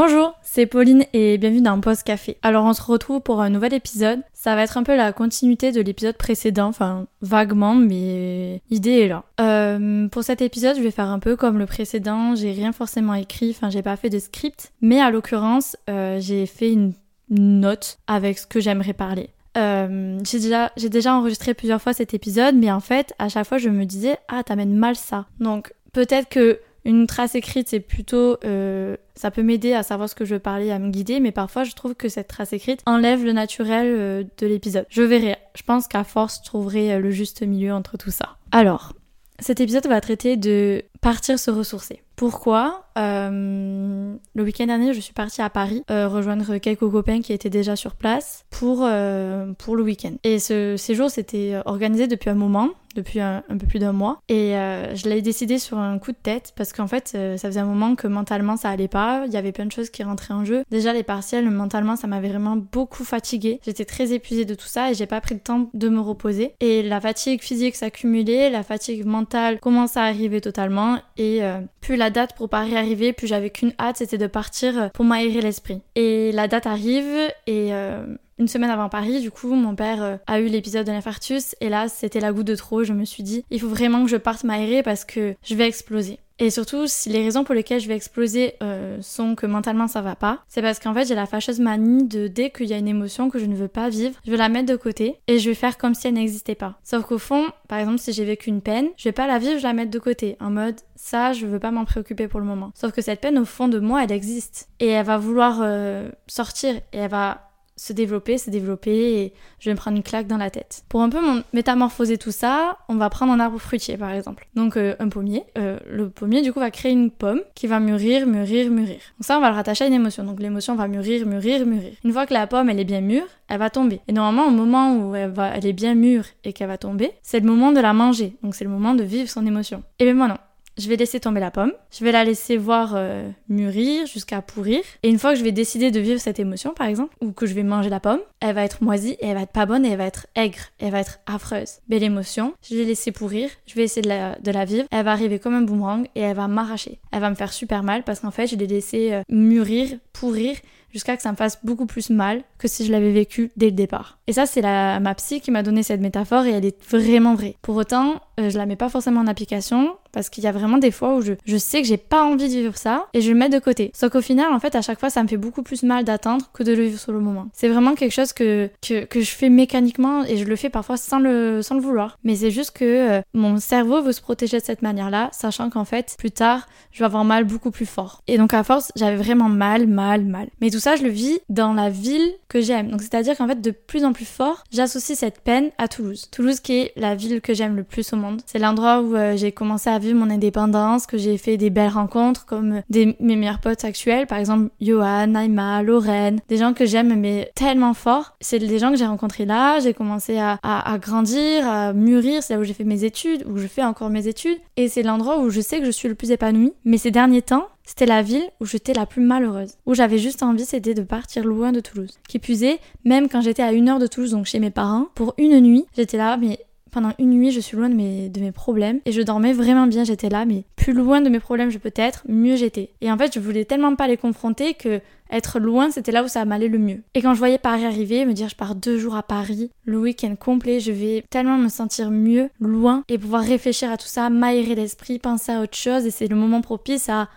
Bonjour, c'est Pauline et bienvenue dans Post Café. Alors on se retrouve pour un nouvel épisode. Ça va être un peu la continuité de l'épisode précédent, enfin vaguement, mais l'idée est là. Euh, pour cet épisode, je vais faire un peu comme le précédent. J'ai rien forcément écrit, enfin j'ai pas fait de script, mais à l'occurrence, euh, j'ai fait une note avec ce que j'aimerais parler. Euh, j'ai déjà, j'ai déjà enregistré plusieurs fois cet épisode, mais en fait, à chaque fois, je me disais, ah, t'amènes mal ça. Donc, peut-être que une trace écrite, c'est plutôt, euh, ça peut m'aider à savoir ce que je veux parler, à me guider, mais parfois, je trouve que cette trace écrite enlève le naturel euh, de l'épisode. Je verrai. Je pense qu'à force, je trouverai le juste milieu entre tout ça. Alors, cet épisode va traiter de partir se ressourcer. Pourquoi? Euh, Le week-end dernier, je suis partie à Paris euh, rejoindre quelques copains qui étaient déjà sur place pour, euh, pour le week-end. Et ce séjour s'était organisé depuis un moment, depuis un, peu plus d'un mois. Et je l'ai décidé sur un coup de tête parce qu'en fait, ça faisait un moment que mentalement ça allait pas. Il y avait plein de choses qui rentraient en jeu. Déjà, les partiels, mentalement, ça m'avait vraiment beaucoup fatiguée. J'étais très épuisée de tout ça et j'ai pas pris le temps de me reposer. Et la fatigue physique s'accumulait, la fatigue mentale commence à arriver totalement. Et plus la date pour Paris arrivait, plus j'avais qu'une hâte, c'était de partir pour m'aérer l'esprit. Et la date arrive et euh, une semaine avant Paris, du coup, mon père euh, a eu l'épisode de l'infarctus et là, c'était la goutte de trop. Je me suis dit, il faut vraiment que je parte m'aérer parce que je vais exploser. Et surtout, si les raisons pour lesquelles je vais exploser euh, sont que mentalement ça va pas, c'est parce qu'en fait j'ai la fâcheuse manie de dès qu'il y a une émotion que je ne veux pas vivre, je vais la mettre de côté et je vais faire comme si elle n'existait pas. Sauf qu'au fond, par exemple, si j'ai vécu une peine, je vais pas la vivre, je la mettre de côté, en mode ça, je veux pas m'en préoccuper pour le moment. Sauf que cette peine au fond de moi, elle existe et elle va vouloir euh, sortir et elle va se développer, se développer et je vais me prendre une claque dans la tête. Pour un peu métamorphoser tout ça, on va prendre un arbre fruitier par exemple. Donc euh, un pommier. Euh, le pommier du coup va créer une pomme qui va mûrir, mûrir, mûrir. Donc ça on va le rattacher à une émotion. Donc l'émotion va mûrir, mûrir, mûrir. Une fois que la pomme elle est bien mûre, elle va tomber. Et normalement au moment où elle, va, elle est bien mûre et qu'elle va tomber, c'est le moment de la manger. Donc c'est le moment de vivre son émotion. Et bien moi non je vais laisser tomber la pomme, je vais la laisser voir euh, mûrir jusqu'à pourrir. Et une fois que je vais décider de vivre cette émotion, par exemple, ou que je vais manger la pomme, elle va être moisie et elle va être pas bonne et elle va être aigre, elle va être affreuse. Belle émotion, je vais laisser pourrir, je vais essayer de la, de la, vivre, elle va arriver comme un boomerang et elle va m'arracher. Elle va me faire super mal parce qu'en fait, je l'ai laissée euh, mûrir, pourrir jusqu'à que ça me fasse beaucoup plus mal que si je l'avais vécu dès le départ. Et ça, c'est la, ma psy qui m'a donné cette métaphore et elle est vraiment vraie. Pour autant, euh, je la mets pas forcément en application parce qu'il y a vraiment des fois où je, je sais que j'ai pas envie de vivre ça et je le mets de côté. Sauf qu'au final, en fait, à chaque fois, ça me fait beaucoup plus mal d'attendre que de le vivre sur le moment. C'est vraiment quelque chose que, que, que, je fais mécaniquement et je le fais parfois sans le, sans le vouloir. Mais c'est juste que euh, mon cerveau veut se protéger de cette manière-là, sachant qu'en fait, plus tard, je vais avoir mal beaucoup plus fort. Et donc, à force, j'avais vraiment mal, mal, mal. Ça, je le vis dans la ville que j'aime. Donc, c'est-à-dire qu'en fait, de plus en plus fort, j'associe cette peine à Toulouse. Toulouse qui est la ville que j'aime le plus au monde. C'est l'endroit où euh, j'ai commencé à vivre mon indépendance, que j'ai fait des belles rencontres comme des, mes meilleurs potes actuels, par exemple Johan, Naima, Lorraine, des gens que j'aime mais tellement fort. C'est des gens que j'ai rencontrés là, j'ai commencé à, à, grandir, à mûrir, c'est là où j'ai fait mes études, où je fais encore mes études, et c'est l'endroit où je sais que je suis le plus épanouie. Mais ces derniers temps, c'était la ville où j'étais la plus malheureuse, où j'avais juste envie, c'était de partir loin de Toulouse. Qui puisait, même quand j'étais à une heure de Toulouse, donc chez mes parents, pour une nuit, j'étais là, mais pendant une nuit, je suis loin de mes, problèmes et je dormais vraiment bien. J'étais là, mais plus loin de mes problèmes je peux être, mieux j'étais. Et en fait, je voulais tellement pas les confronter que être loin, c'était là où ça m'allait le mieux. Et quand je voyais Paris arriver, me dire je pars deux jours à Paris, le week-end complet, je vais tellement me sentir mieux, loin, et pouvoir réfléchir à tout ça, m'aérer l'esprit, penser à autre chose, et c'est le moment propice à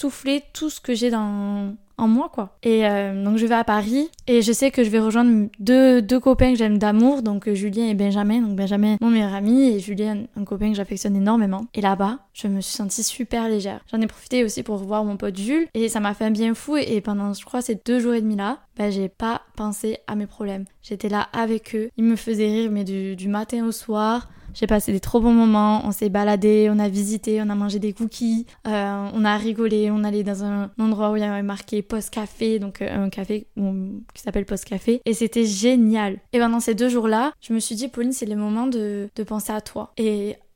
souffler tout ce que j'ai dans en moi quoi. Et euh, donc je vais à Paris et je sais que je vais rejoindre deux, deux copains que j'aime d'amour, donc euh, Julien et Benjamin. Donc Benjamin, mon meilleur ami, et Julien, un copain que j'affectionne énormément. Et là-bas, je me suis sentie super légère. J'en ai profité aussi pour revoir mon pote Jules et ça m'a fait un bien fou. Et pendant, je crois, ces deux jours et demi là, ben, j'ai pas pensé à mes problèmes. J'étais là avec eux. Ils me faisaient rire, mais du, du matin au soir. J'ai passé des trop bons moments, on s'est baladé, on a visité, on a mangé des cookies, euh, on a rigolé, on allait dans un endroit où il y avait marqué Post Café, donc euh, un café qui s'appelle Post Café, et c'était génial. Et pendant ces deux jours-là, je me suis dit, Pauline, c'est le moment de, de penser à toi.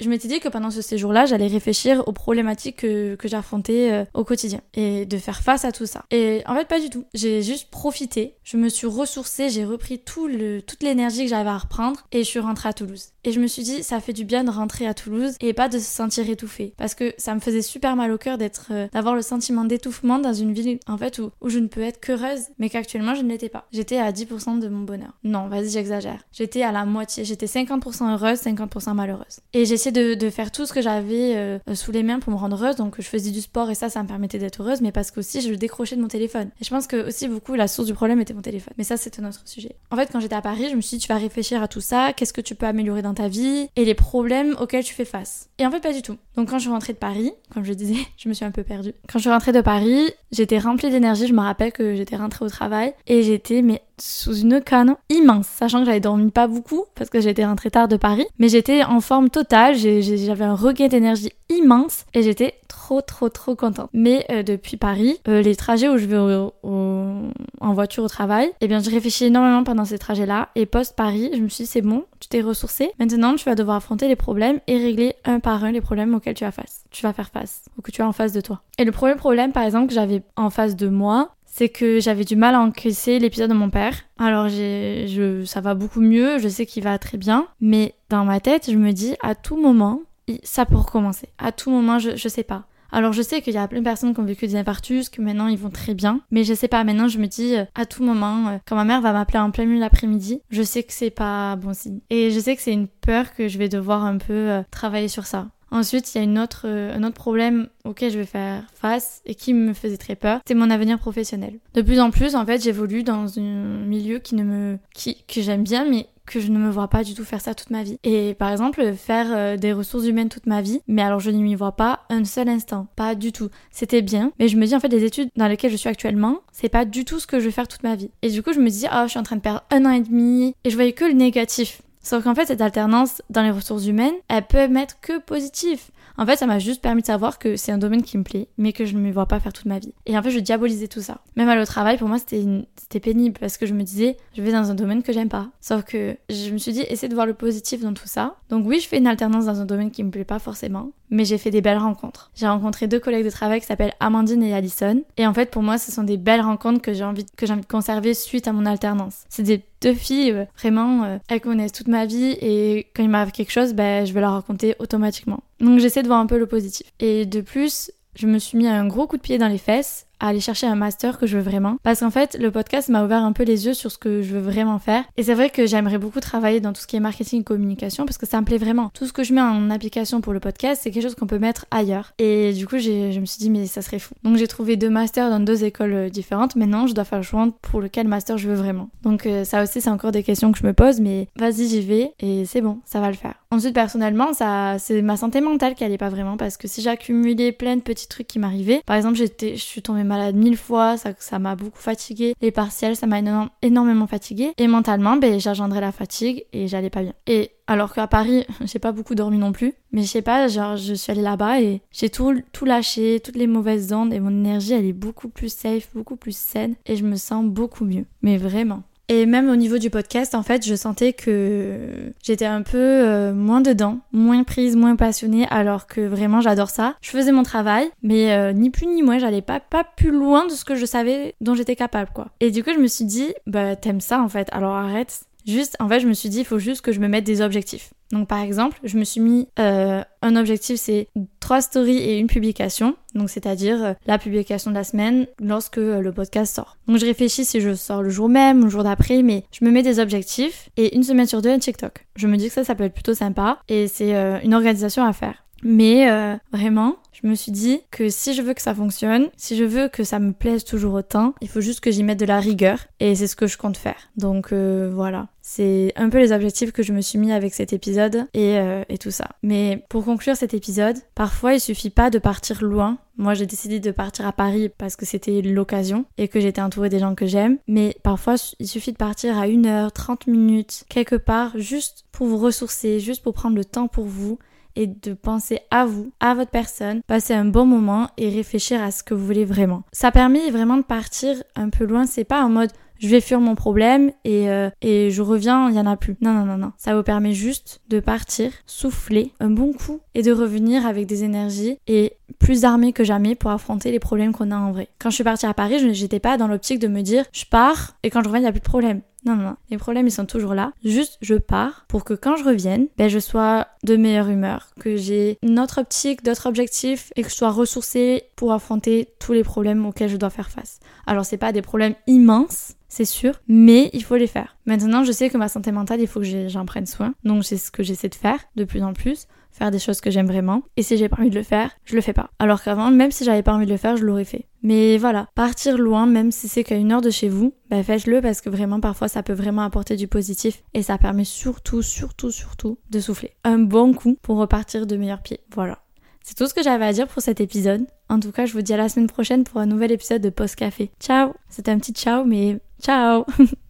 Je m'étais dit que pendant ce séjour-là, j'allais réfléchir aux problématiques que, que j'affrontais euh, au quotidien et de faire face à tout ça. Et en fait, pas du tout. J'ai juste profité, je me suis ressourcée, j'ai repris tout le, toute l'énergie que j'avais à reprendre et je suis rentrée à Toulouse. Et je me suis dit, ça fait du bien de rentrer à Toulouse et pas de se sentir étouffée. Parce que ça me faisait super mal au cœur d'être, euh, d'avoir le sentiment d'étouffement dans une ville, en fait, où, où je ne peux être qu'heureuse, mais qu'actuellement je ne l'étais pas. J'étais à 10% de mon bonheur. Non, vas-y, j'exagère. J'étais à la moitié. J'étais 50% heureuse, 50% malheureuse. Et de, faire tout ce que j'avais euh, sous les mains pour me rendre heureuse. Donc je faisais du sport et ça, ça me permettait d'être heureuse, mais parce qu'aussi je décrochais de mon téléphone. Et je pense que aussi beaucoup la source du problème était mon téléphone. Mais ça, c'est un autre sujet. En fait, quand j'étais à Paris, je me suis dit, tu vas réfléchir à tout ça, qu'est-ce que tu peux améliorer dans ta vie et les problèmes auxquels tu fais face. Et en fait, pas du tout. Donc quand je suis rentrée de Paris, comme je disais, je me suis un peu perdue. Quand je suis rentrée de Paris, j'étais remplie d'énergie. Je me rappelle que j'étais rentrée au travail et j'étais mais sous une canne immense, sachant que j'avais dormi pas beaucoup parce que j'étais rentrée tard de Paris, mais j'étais en forme totale, j'avais un regain d'énergie immense et j'étais trop trop trop contente. Mais euh, depuis Paris, euh, les trajets où je vais en voiture au travail, eh bien je réfléchis énormément pendant ces trajets-là et post Paris, je me suis dit c'est bon, tu t'es ressourcé, maintenant tu vas devoir affronter les problèmes et régler un par un les problèmes auxquels tu vas face, tu vas faire face ou que tu as en face de toi. Et le premier problème par exemple que j'avais en face de moi, c'est que j'avais du mal à encaisser l'épisode de mon père. Alors je, ça va beaucoup mieux, je sais qu'il va très bien, mais dans ma tête, je me dis à tout moment, ça peut recommencer. À tout moment, je, je sais pas. Alors je sais qu'il y a plein de personnes qui ont vécu des infarctus, que maintenant ils vont très bien, mais je sais pas, maintenant je me dis euh, à tout moment, euh, quand ma mère va m'appeler en plein milieu l'après-midi, je sais que c'est pas bon signe. Et je sais que c'est une peur que je vais devoir un peu euh, travailler sur ça. Ensuite, il y a une autre, euh, un autre problème auquel je vais faire face et qui me faisait très peur, c'est mon avenir professionnel. De plus en plus, en fait, j'évolue dans un milieu qui ne me, qui, que j'aime bien, mais que je ne me vois pas du tout faire ça toute ma vie. Et par exemple, faire euh, des ressources humaines toute ma vie, mais alors je ne m'y vois pas un seul instant, pas du tout. C'était bien, mais je me dis en fait les études dans lesquelles je suis actuellement, c'est pas du tout ce que je vais faire toute ma vie. Et du coup, je me dis ah, je suis en train de perdre un an et demi et je voyais que le négatif. Sauf qu'en fait, cette alternance dans les ressources humaines, elle peut mettre que positif. En fait, ça m'a juste permis de savoir que c'est un domaine qui me plaît, mais que je ne me vois pas faire toute ma vie. Et en fait, je diabolisais tout ça. Même à au travail, pour moi, c'était pénible parce que je me disais, je vais dans un domaine que j'aime pas. Sauf que je me suis dit, essaie de voir le positif dans tout ça. Donc oui, je fais une alternance dans un domaine qui me plaît pas forcément, mais j'ai fait des belles rencontres. J'ai rencontré deux collègues de travail qui s'appellent Amandine et Alison. Et en fait, pour moi, ce sont des belles rencontres que j'ai envie, envie de conserver suite à mon alternance. C'est des deux filles, euh, vraiment, euh, elles connaissent toute ma vie et quand il m'arrive quelque chose, ben, je vais leur raconter automatiquement. Donc j'essaie de voir un peu le positif. Et de plus, je me suis mis un gros coup de pied dans les fesses aller chercher un master que je veux vraiment. Parce qu'en fait, le podcast m'a ouvert un peu les yeux sur ce que je veux vraiment faire. Et c'est vrai que j'aimerais beaucoup travailler dans tout ce qui est marketing et communication parce que ça me plaît vraiment. Tout ce que je mets en application pour le podcast, c'est quelque chose qu'on peut mettre ailleurs. Et du coup, je me suis dit, mais ça serait fou. Donc j'ai trouvé deux masters dans deux écoles euh, différentes. Maintenant, je dois faire le choix pour lequel master je veux vraiment. Donc euh, ça aussi, c'est encore des questions que je me pose, mais vas-y, j'y vais et c'est bon, ça va le faire. Ensuite, personnellement, ça, c'est ma santé mentale qui allait pas vraiment parce que si j'accumulais plein de petits trucs qui m'arrivaient, par exemple, j'étais, je suis tombée malade mille fois, ça, ça m'a beaucoup fatiguée. Les partiels, ça m'a énormément fatiguée. Et mentalement, ben, j'agendrais la fatigue et j'allais pas bien. Et alors qu'à Paris, j'ai pas beaucoup dormi non plus. Mais je sais pas, genre, je suis allée là-bas et j'ai tout, tout lâché, toutes les mauvaises ondes et mon énergie, elle est beaucoup plus safe, beaucoup plus saine et je me sens beaucoup mieux. Mais vraiment. Et même au niveau du podcast, en fait, je sentais que j'étais un peu euh, moins dedans, moins prise, moins passionnée, alors que vraiment j'adore ça. Je faisais mon travail, mais euh, ni plus ni moins, j'allais pas, plus loin de ce que je savais dont j'étais capable, quoi. Et du coup, je me suis dit, bah t'aimes ça en fait, alors arrête. Juste, en fait, je me suis dit, il faut juste que je me mette des objectifs. Donc par exemple, je me suis mis euh, un objectif, c'est trois stories et une publication. Donc c'est-à-dire euh, la publication de la semaine lorsque euh, le podcast sort. Donc je réfléchis si je sors le jour même, le jour d'après, mais je me mets des objectifs et une semaine sur deux un TikTok. Je me dis que ça, ça peut être plutôt sympa et c'est une organisation à faire. Mais vraiment, je me suis dit que si je veux que ça fonctionne, si je veux que ça me plaise toujours autant, il faut juste que j'y mette de la rigueur et c'est ce que je compte faire. Donc euh, voilà. C'est un peu les objectifs que je me suis mis avec cet épisode et, euh, et, tout ça. Mais pour conclure cet épisode, parfois il suffit pas de partir loin. Moi j'ai décidé de partir à Paris parce que c'était l'occasion et que j'étais entourée des gens que j'aime. Mais parfois il suffit de partir à 1 heure, 30 minutes, quelque part, juste pour vous ressourcer, juste pour prendre le temps pour vous et de penser à vous, à votre personne, passer un bon moment et réfléchir à ce que vous voulez vraiment. Ça permet vraiment de partir un peu loin, c'est pas en mode je vais fuir mon problème et, euh, et je reviens, il y en a plus. Non, non, non, non. Ça vous permet juste de partir, souffler un bon coup et de revenir avec des énergies et plus armé que jamais pour affronter les problèmes qu'on a en vrai. Quand je suis partie à Paris, je n'étais pas dans l'optique de me dire je pars et quand je reviens, il n'y a plus de problème. Non, non. Les problèmes, ils sont toujours là. Juste, je pars pour que quand je revienne, ben, je sois de meilleure humeur, que j'ai une autre optique, d'autres objectifs et que je sois ressourcée pour affronter tous les problèmes auxquels je dois faire face. Alors, c'est pas des problèmes immenses, c'est sûr, mais il faut les faire. Maintenant, je sais que ma santé mentale, il faut que j'en prenne soin. Donc, c'est ce que j'essaie de faire de plus en plus faire des choses que j'aime vraiment. Et si j'ai pas envie de le faire, je le fais pas. Alors qu'avant, même si j'avais pas envie de le faire, je l'aurais fait. Mais voilà, partir loin, même si c'est qu'à une heure de chez vous, bah faites-le parce que vraiment parfois ça peut vraiment apporter du positif et ça permet surtout, surtout, surtout de souffler. Un bon coup pour repartir de meilleurs pieds. Voilà. C'est tout ce que j'avais à dire pour cet épisode. En tout cas, je vous dis à la semaine prochaine pour un nouvel épisode de Post Café. Ciao C'était un petit ciao, mais ciao